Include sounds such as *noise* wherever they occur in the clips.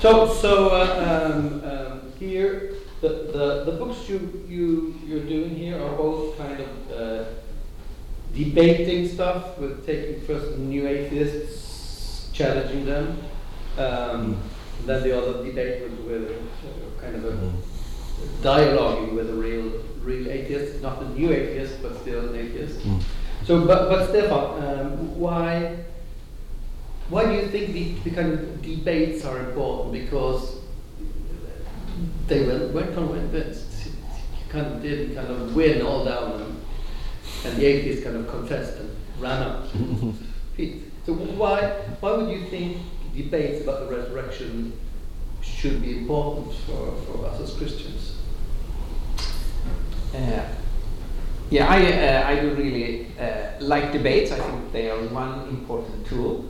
So, so uh, um, um, here, the, the, the books you, you, you're doing here are both kind of uh, debating stuff with taking first new atheists, challenging them, um, then the other debate with, with uh, kind of a dialoguing with a real, real atheist, not a new atheist, but still an atheist. Mm. So, but, but Stefan, um, why, why do you think the, the kind of debates are important? Because they were, weren't convinced. You kind of did kind of win all down them, and the atheists kind of confessed and ran out. *laughs* so why, why would you think debates about the resurrection should be important for, for us as Christians? Uh, yeah, I, uh, I do really uh, like debates. I think they are one important tool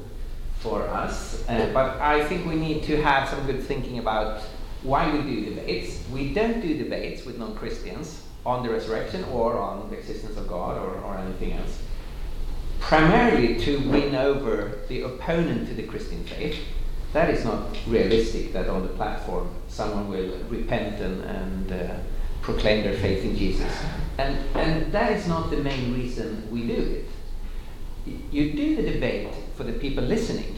for us. Uh, but I think we need to have some good thinking about why we do debates. We don't do debates with non Christians on the resurrection or on the existence of God or, or anything else. Primarily to win over the opponent to the Christian faith. That is not realistic that on the platform someone will repent and, and uh, proclaim their faith in Jesus. And, and that is not the main reason we do it. You do the debate for the people listening.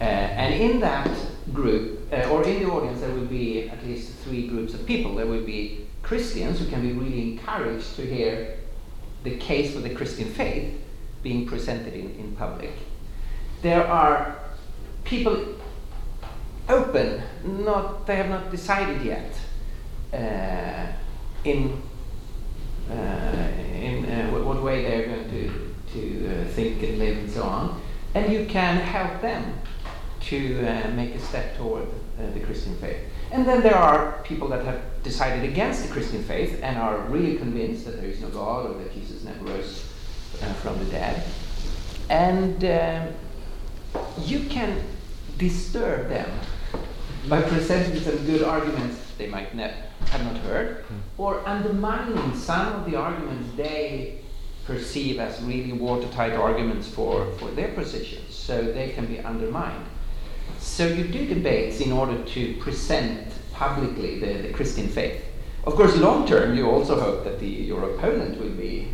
Uh, and in that group, uh, or in the audience, there will be at least three groups of people. There will be Christians who can be really encouraged to hear the case for the Christian faith being presented in, in public. There are people open, not they have not decided yet uh, in uh, in uh, what, what, way they're going to to uh, think and live and so on, and you can help them to uh, make a step toward uh, the Christian faith. And then there are people that have decided against the Christian faith and are really convinced that there is no God or that Jesus never rose from the dead. And um, you can disturb them by presenting some good arguments they might ne- have not heard, or undermining some of the arguments they perceive as really watertight arguments for, for their positions, so they can be undermined. So you do debates in order to present publicly the, the Christian faith. Of course, long term, you also hope that the, your opponent will be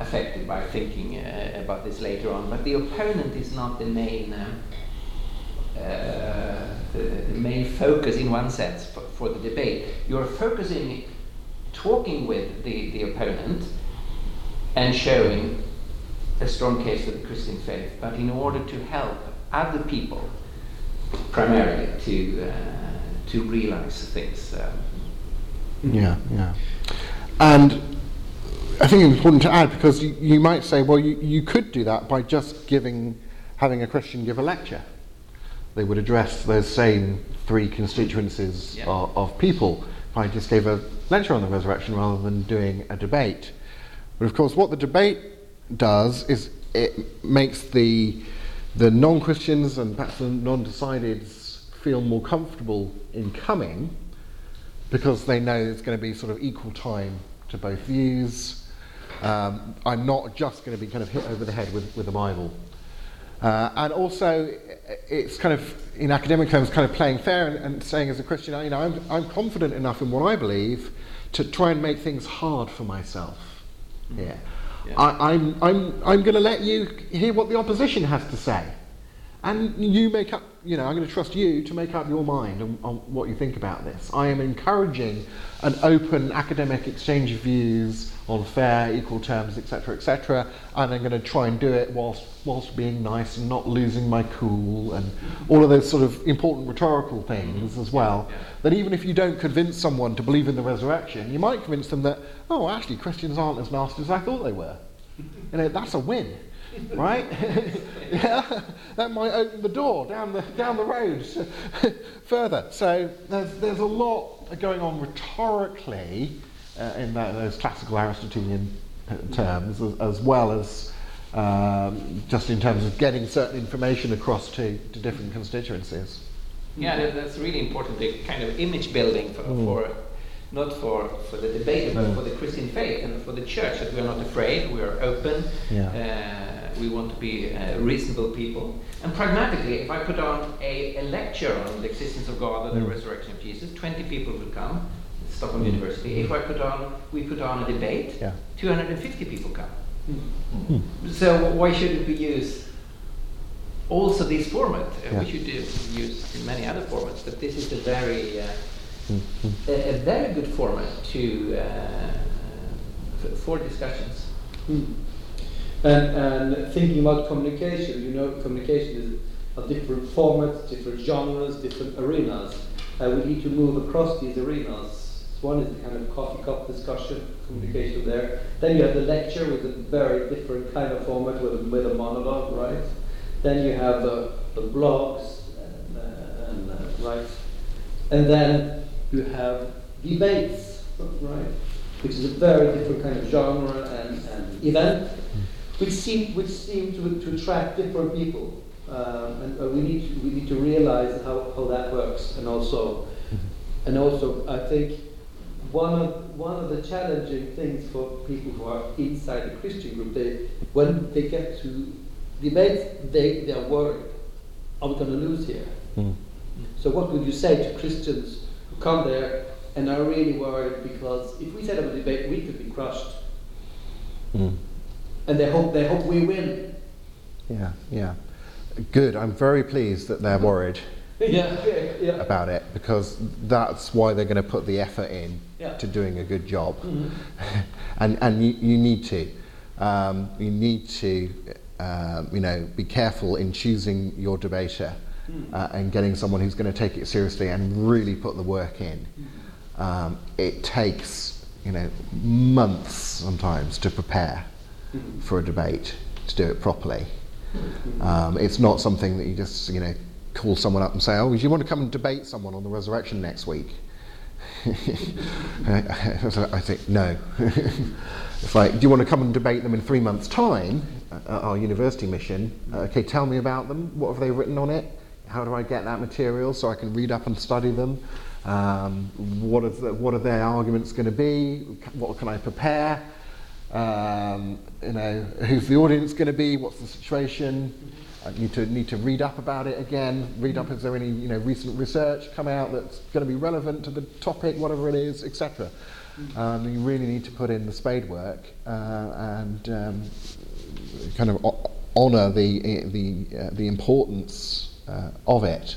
affected by thinking uh, about this later on, but the opponent is not the main. Uh, uh, the, the, main focus, in one sense, for, for, the debate. You're focusing, talking with the, the opponent and showing a strong case for the Christian faith, but in order to help other people, primarily, to, uh, to realize things. Um, yeah, yeah. And I think it's important to add because you, you might say, well, you, you could do that by just giving, having a Christian give a lecture they would address those same three constituencies yeah. of, of, people if I just gave a lecture on the resurrection rather than doing a debate. But of course, what the debate does is it makes the, the non Christians and perhaps the non decideds feel more comfortable in coming because they know it's going to be sort of equal time to both views. Um, I'm not just going to be kind of hit over the head with, with the Bible. Uh, and also, it's kind of, in academic terms, kind of playing fair and, and saying as a Christian, you know, I'm, I'm confident enough in what I believe to try and make things hard for myself here. Yeah. I, I'm, I'm, I'm going to let you hear what the opposition has to say. And you make up, you know, I'm going to trust you to make up your mind on, on what you think about this. I am encouraging an open academic exchange of views on fair, equal terms, etc., etc., and I'm going to try and do it whilst, whilst being nice and not losing my cool and all of those sort of important rhetorical things as well. That even if you don't convince someone to believe in the resurrection, you might convince them that, oh, actually, Christians aren't as nasty as I thought they were. You know, that's a win right? *laughs* yeah, that might open the door down the, down the road *laughs* further. So there's, there's a lot going on rhetorically uh, in that, those classical Aristotelian uh, terms, as, as well as um, just in terms of getting certain information across to, to different constituencies. Yeah, that's really important, the kind of image building for, mm. for not for, for the debate, but for the Christian faith and for the church, that we are not afraid, we are open. Yeah. Uh, We want to be uh, reasonable people. And pragmatically, if I put on a, a lecture on the existence of God and the Mm. resurrection of Jesus, 20 people will come. Stockholm University. If I put on, we put on a debate, Yeah. 250 people come. So why shouldn't we use also this format? Uh, Yeah. We should do, use many other formats, but this is a very, uh, Mhm. a, a very good format to uh, f- for discussions. And, and thinking about communication, you know, communication is of different formats, different genres, different arenas. Uh, we need to move across these arenas. One is the kind of coffee cup discussion, communication there. Then you have the lecture with a very different kind of format with, with a monologue, right? Then you have the, the blogs, and, uh, and, uh, right? And then you have debates, right? Which is a very different kind of genre and, and event, which seem which seem to, to attract different people. Um, and we need to, we need to realize how, how that works, and also *laughs* and also I think one of one of the challenging things for people who are inside the Christian group, they when they get to debates, they they are worried, are we going to lose here? Mm. So what would you say to Christians who come there and are really worried because if we set up a debate, we could be crushed, Mm. And they hope they hope we win. Yeah, yeah. Good. I'm very pleased that they're worried *laughs* yeah, yeah, yeah. about it because that's why they're going to put the effort in Yeah. to doing a good job. Mhm. *laughs* and and you, you need to. Um, you need to, um, you know, be careful in choosing your debater Mm. uh, and getting someone who's going to take it seriously and really put the work in. Um, it takes, you know, months sometimes to prepare For a debate to do it properly. Um, it's not something that you just, you know, call someone up and say, "Oh, do you want to come and debate someone on the resurrection next week?" *laughs* I think no. *laughs* it's like, do you want to come and debate them in three months' time at our university mission? Uh, okay, tell me about them. What have they written on it? How do I get that material so I can read up and study them? Um, what, is the, what are their arguments going to be? What can I prepare? Um, you know, who's the audience going to be? What's the situation? I need to need to read up about it again. Read up. Is there any you know recent research come out that's going to be relevant to the topic, whatever it is, etc. Um, you really need to put in the spade work uh, and um, kind of honour the the uh, the importance uh, of it.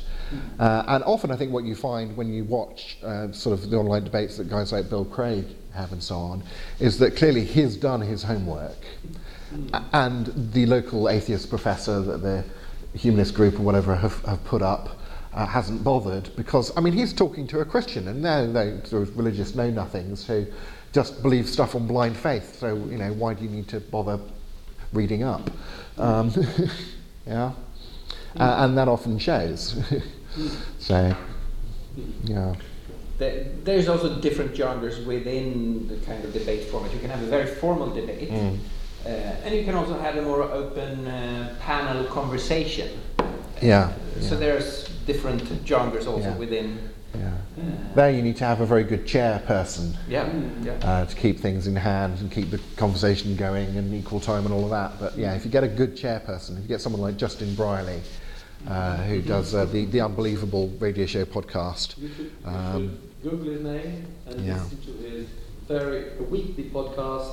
Uh, and often, I think what you find when you watch uh, sort of the online debates that guys like Bill Craig have and so on, is that clearly he's done his homework, A- and the local atheist professor that the humanist group or whatever have, have put up uh, hasn't bothered because I mean he's talking to a Christian and they're, they're sort of religious know nothings who just believe stuff on blind faith. So you know why do you need to bother reading up? Um, *laughs* yeah, uh, and that often shows. *laughs* so yeah, There, there's also different genres within the kind of debate format. You can have a very formal debate, Mm. uh, and you can also have a more open uh, panel conversation. yeah, So yeah, there's different genres also Yeah. within. yeah. Uh, There you need to have a very good chairperson yeah, yeah. uh, to keep things in hand and keep the conversation going and equal time and all of that. But yeah, if you get a good chairperson, if you get someone like Justin Brierley, uh, who does uh, the, the Unbelievable radio show podcast, You should, you Um, should Google his name and yeah. listen to his very a weekly podcast,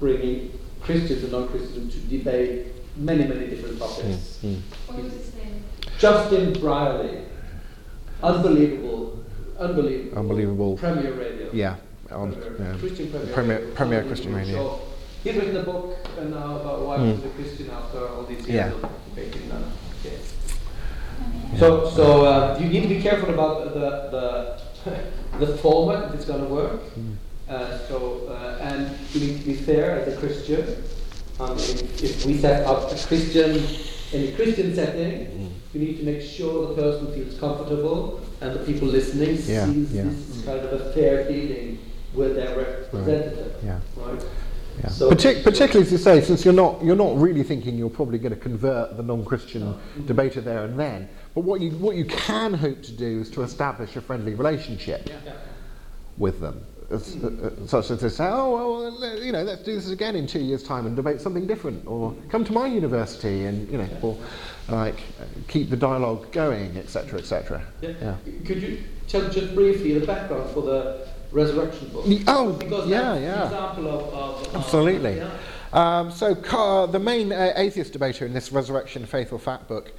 bringing Christians and non-Christians to debate many, many different topics. mm, mm. What was his name? Justin Brierley, unbelievable, unbelievable, Unbelievable. Premier Radio. yeah, on, Premier- yeah. Christian Premier, Premier- Radio, Premier Christian Radio. show. He's written a book now about why Mm. was a Christian after all these years Yeah. of debating them. Okay. So, so uh, you need to be careful about the the, the *laughs* format if it's going to work. Mm. Uh, so, uh, and you need to be fair as a Christian. I mean, if we set up a Christian in a Christian setting, Mm. we need to make sure the person feels comfortable and the people listening Yeah, sees yeah. this is kind of a fair dealing with their representative. Yeah. Right. Yeah. So- Partic- particularly as you say, since you're not you're not really thinking you're probably going to convert the non-Christian No. Mm-hmm. debater there and then. But what you what you can hope to do is to establish a friendly relationship Yeah. with them. as, mm-hmm. uh, uh, such as to say, oh, well, you know, let's do this again in two years' time and debate something different, or come to my university and, you know, or like keep the dialogue going, etc., etc. Yeah. yeah. Could you tell just briefly the background for the resurrection book? Oh, because yeah, yeah. example of, of absolutely. Of, yeah. um, so Car- the main uh, atheist debater in this resurrection faith or fact book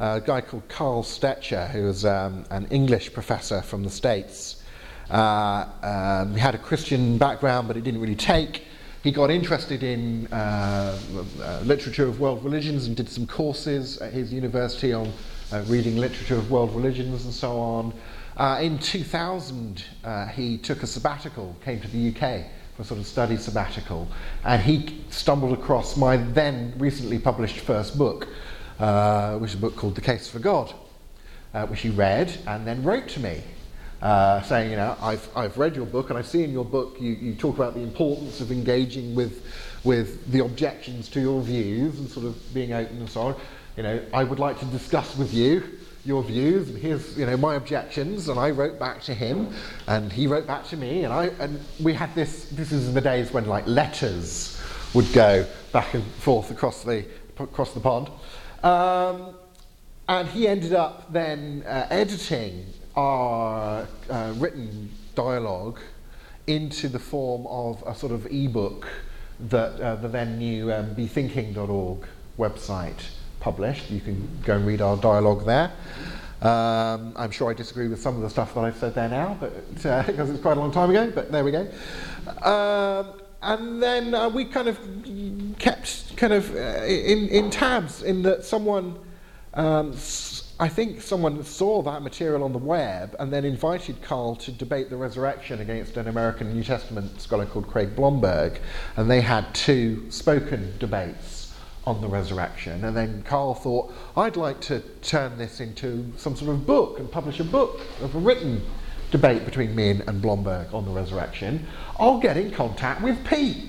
a guy called Carl Stecher, who was um, an English professor from the States. Uh, um, he had a Christian background, but it didn't really take. He got interested in uh, uh, literature of world religions and did some courses at his university on uh, reading literature of world religions and so on. Uh, in 2000, uh, he took a sabbatical, came to the UK for a sort of study sabbatical, and he stumbled across my then recently published first book, uh, which is a book called The Case for God, uh, which he read and then wrote to me. Uh, saying, you know, I've, I've read your book and I see in your book you, you talk about the importance of engaging with, with the objections to your views and sort of being open and so on. You know, I would like to discuss with you your views and here's you know my objections and I wrote back to him and he wrote back to me and I and we had this this is the days when like letters would go back and forth across the across the pond. Um, and he ended up then uh, editing our uh, written dialogue into the form of a sort of ebook that uh, the then new um, bethinking.org website published. You can go and read our dialogue there. Um, I'm sure I disagree with some of the stuff that I've said there now, but because uh, *laughs* it's quite a long time ago. But there we go. Um, and then uh, we kind of kept kind of uh, in, in tabs in that someone, um, I think someone saw that material on the web and then invited Carl to debate the resurrection against an American New Testament scholar called Craig Blomberg, and they had two spoken debates on the resurrection. And then Carl thought, I'd like to turn this into some sort of book and publish a book of a written debate between me and, and Blomberg on the resurrection, I'll get in contact with Pete.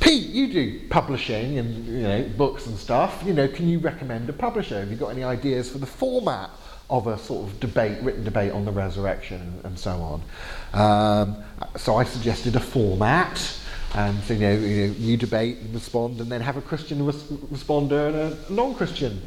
Pete, you do publishing and you know books and stuff. You know, can you recommend a publisher? Have you got any ideas for the format of a sort of debate, written debate on the resurrection and so on? Um, so I suggested a format, and so, you know, you, know, you debate and respond, and then have a Christian res- responder and a non-Christian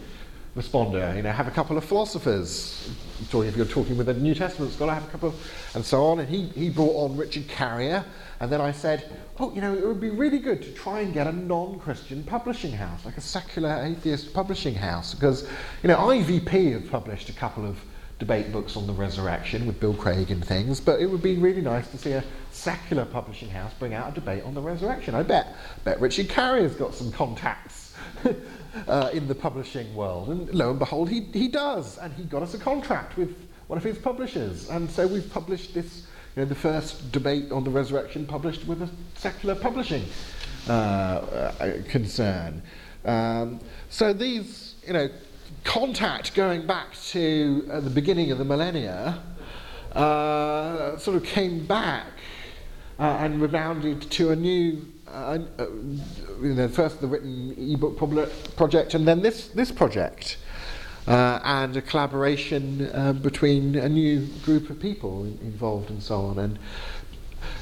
responder. You know, have a couple of philosophers. If you're talking with a New Testament scholar, have a couple of, and so on. And he, he brought on Richard Carrier. And then I said, oh, you know, it would be really good to try and get a non-Christian publishing house, like a secular atheist publishing house. Because, you know, IVP have published a couple of debate books on the resurrection with Bill Craig and things, but it would be really nice to see a secular publishing house bring out a debate on the resurrection. I bet, bet Richard Carrier's got some contacts *laughs* uh, in the publishing world. And lo and behold, he, he does. And he got us a contract with one of his publishers. And so we've published this, you know, the first debate on the resurrection published with a secular publishing uh, uh, concern. Um, so these, you know, contact going back to uh, the beginning of the millennia uh, sort of came back uh, and rebounded to a new uh, uh, you know, first the written ebook project, and then this this project, uh, and a collaboration uh, between a new group of people involved and so on. And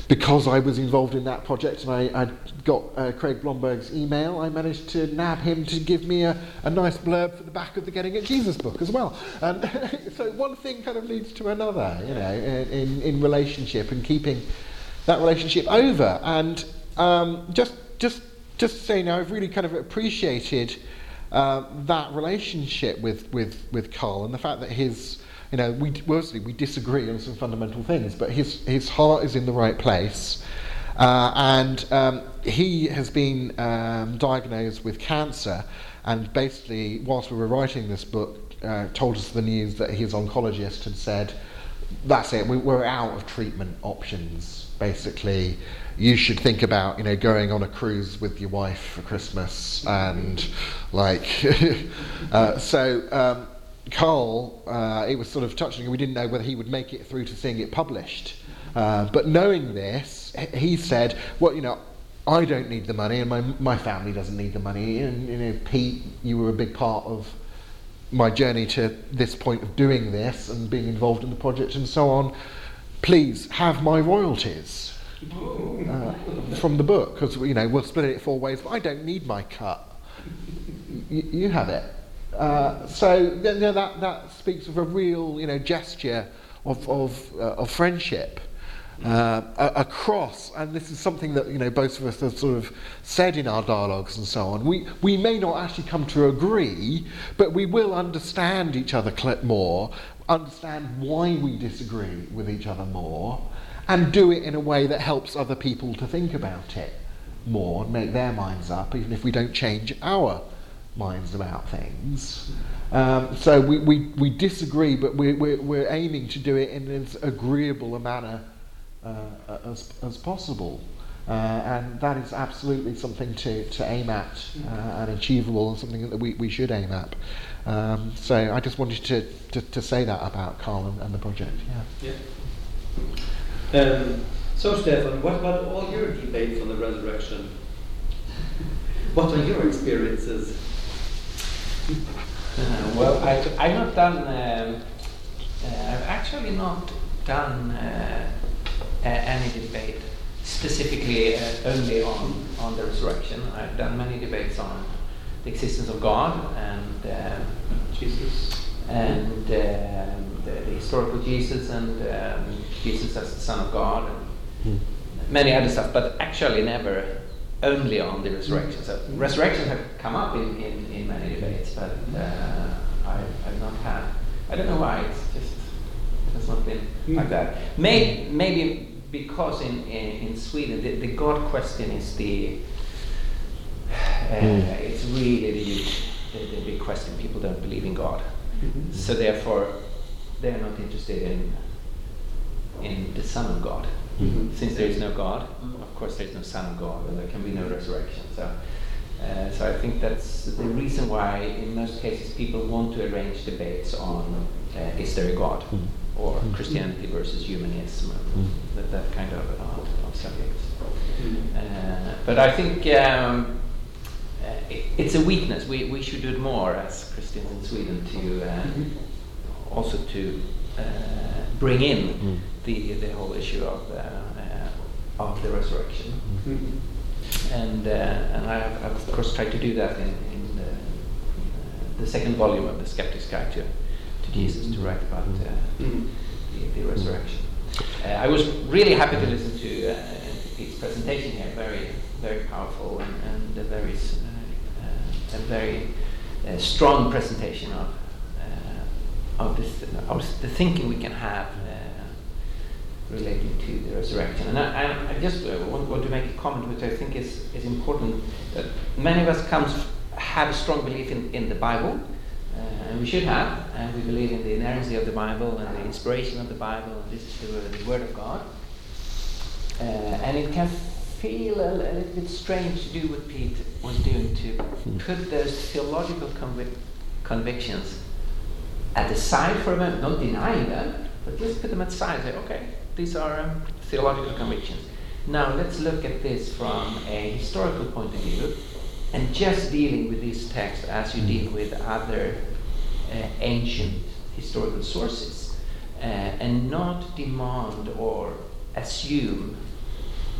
because I was involved in that project and I, I got uh, Craig Blomberg's email, I managed to nab him to give me a, a nice blurb for the back of the Getting at Jesus book as well. And *laughs* so one thing kind of leads to another, you know, in, in relationship and keeping that relationship over. And um, just, just, just to say now, I've really kind of appreciated uh, that relationship with, with, with Carl and the fact that his, you know, we, we disagree on some fundamental things, but his, his heart is in the right place. Uh, and um, he has been um, diagnosed with cancer, and basically, whilst we were writing this book, uh, told us the news that his oncologist had said, "That's it. We, we're out of treatment options. Basically, you should think about you know going on a cruise with your wife for Christmas and like *laughs* uh, so um, Carl uh, it was sort of touching we didn't know whether he would make it through to seeing it published uh, but knowing this he said well you know I don't need the money and my, my family doesn't need the money and you know Pete you were a big part of my journey to this point of doing this and being involved in the project and so on please have my royalties uh, from the book because you know we'll split it four ways. But I don't need my cut. Y- you have it. Uh, so you know, that that speaks of a real you know gesture of of, uh, of friendship. Uh, across, and this is something that you know both of us have sort of said in our dialogues and so on. We we may not actually come to agree, but we will understand each other more, understand why we disagree with each other more, and do it in a way that helps other people to think about it more, and make their minds up, even if we don't change our minds about things. Um, so we, we, we disagree, but we're, we're, we're aiming to do it in as agreeable a manner uh, as, as possible. Uh, and that is absolutely something to, to aim at uh, and achievable and something that we, we should aim at. Um, so I just wanted to, to, to say that about Carl and, and the project. Yeah. Yeah. Um, so, Stefan, what about all your debates on the resurrection? What are your experiences? Uh, well, I, I've not done. Um, uh, I've actually not done uh, a- any debate specifically uh, only on on the resurrection. I've done many debates on the existence of God and um, Jesus. and the, the historical Jesus and um, Jesus as the Son of God and many other stuff, but actually never only on the resurrection. So resurrection have come up in, in, in many debates, but uh, I, I've not had. I don't know why. It's just it has not been like that. May, maybe because in, in, in Sweden the, the God question is the uh, it's really the, huge- the, the big question. People don't believe in God, so therefore they are not interested in in the Son of God. Mhm. Since there is no God, of course there is no Son of God, and there can be no resurrection. So, uh, so I think that's the reason why, in most cases, people want to arrange debates on uh, is there a God, or Christianity versus humanism, and that, that kind of, uh, of subjects. Uh, but I think um, uh, it, it's a weakness. We, we should do it more as Christians in Sweden to uh, also to uh, bring in the the whole issue of uh, uh, of the resurrection. Mhm. And uh, and I have, I've of course tried to do that in, in the, uh, the second volume of the Skeptic's Guide to, to Jesus to write about uh, Mhm. the, the resurrection. Uh, I was really happy to listen to uh, Pete's presentation here. Very, very powerful and, and a very, a very uh, strong presentation of uh, of this, of the thinking we can have uh, relating to the resurrection. And I, I, just uh, want, to make a comment which I think is, is important. That many of us have a strong belief in, in the Bible. Uh, and we should have, and we believe in the inerrancy of the Bible and the inspiration of the Bible, and this is the, the Word of God. Uh, and it can feel a, a little bit strange to do what Pete was doing to put those theological convic- convictions at the side for a moment, not denying them, but just put them aside. Say, okay, these are um, theological convictions. Now let's look at this from a historical point of view, and just dealing with these texts as you deal with other uh, ancient historical sources, uh, and not demand or assume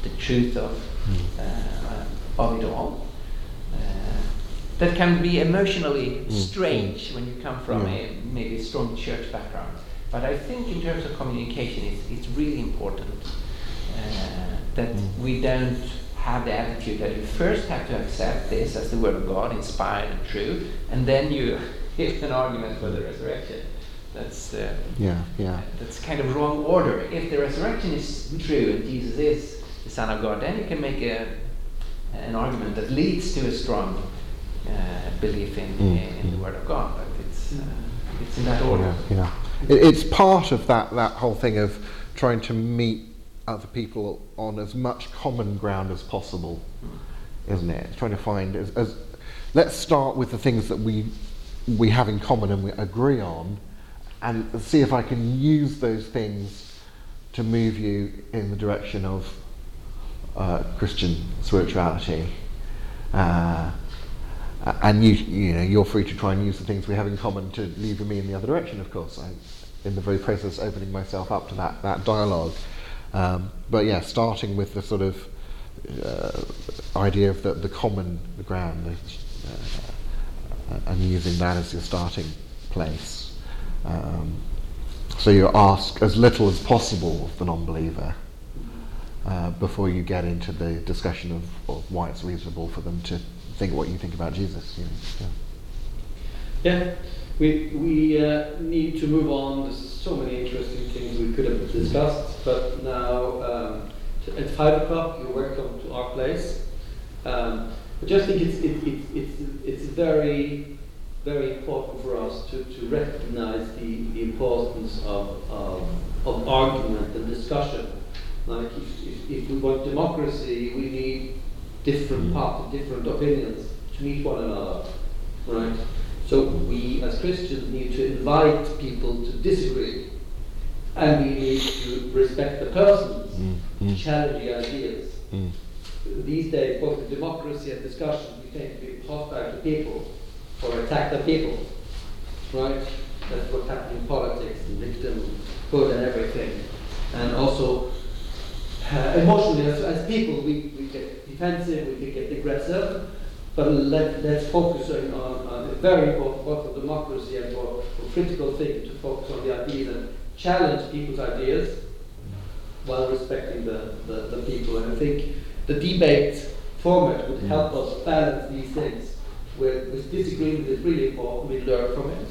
the truth of uh, of it all. Uh, that can be emotionally strange when you come from a maybe strong church background. But I think in terms of communication, it's, it's really important uh, that we don't have the attitude that you first have to accept this as the word of God, inspired and true, and then you *laughs* hit an argument for the resurrection. That's uh, Yeah, yeah. that's kind of wrong order. If the resurrection is true and Jesus is the Son of God, then you can make a, an argument that leads to a strong uh, belief in, Mm, in the Word of God. But it's uh, it's in that order. Yeah, yeah. It, it's part of that, that whole thing of trying to meet other people on as much common ground as possible, isn't it? Trying to find as, as let's start with the things that we we have in common and we agree on, and see if I can use those things to move you in the direction of uh, Christian spirituality. Uh, uh, and you, you know, you're free to try and use the things we have in common to lead me in the other direction. Of course, I, in the very process opening myself up to that, that dialogue. Um, but yeah, starting with the sort of uh, idea of the, the common ground uh, and using that as your starting place. Um, so you ask as little as possible of the non believer uh, before you get into the discussion of, of, why it's reasonable for them to think what you think about Jesus. You know, yeah. yeah. We, we uh, need to move on. There's so many interesting things we could have discussed, but now um, at 5 o'clock you're welcome to our place. Um, I just think it's, it, it, it's, it's very, very important for us to, to recognize the, the importance of, of, of argument and discussion. Like if, if, if we want democracy, we need different mm. parts, different opinions to meet one another, right? So we as Christians need to invite people to disagree, and we need to respect the persons, mm. to challenge the ideas. Mm. These days, both in democracy and discussion, we tend to be hostile to people or attack the people, right? That's what's happening in politics and victimhood and everything. And also, uh, emotionally, as, as people, we, we get defensive, we can get aggressive, but let, let's focus on, on, on a very important both for democracy and for, for critical thinking to focus on the ideas and challenge people's ideas while respecting the, the, the people. And I think the debate format would help us balance these things. Where with disagreement is really important, we learn from it,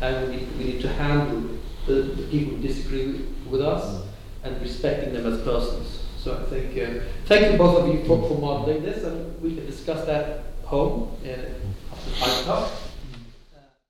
and we need, we need to handle the, the people who disagree with us and respecting them as persons. So I think, uh, thank you both of you for, for modeling this, and we can discuss that home in five o'clock.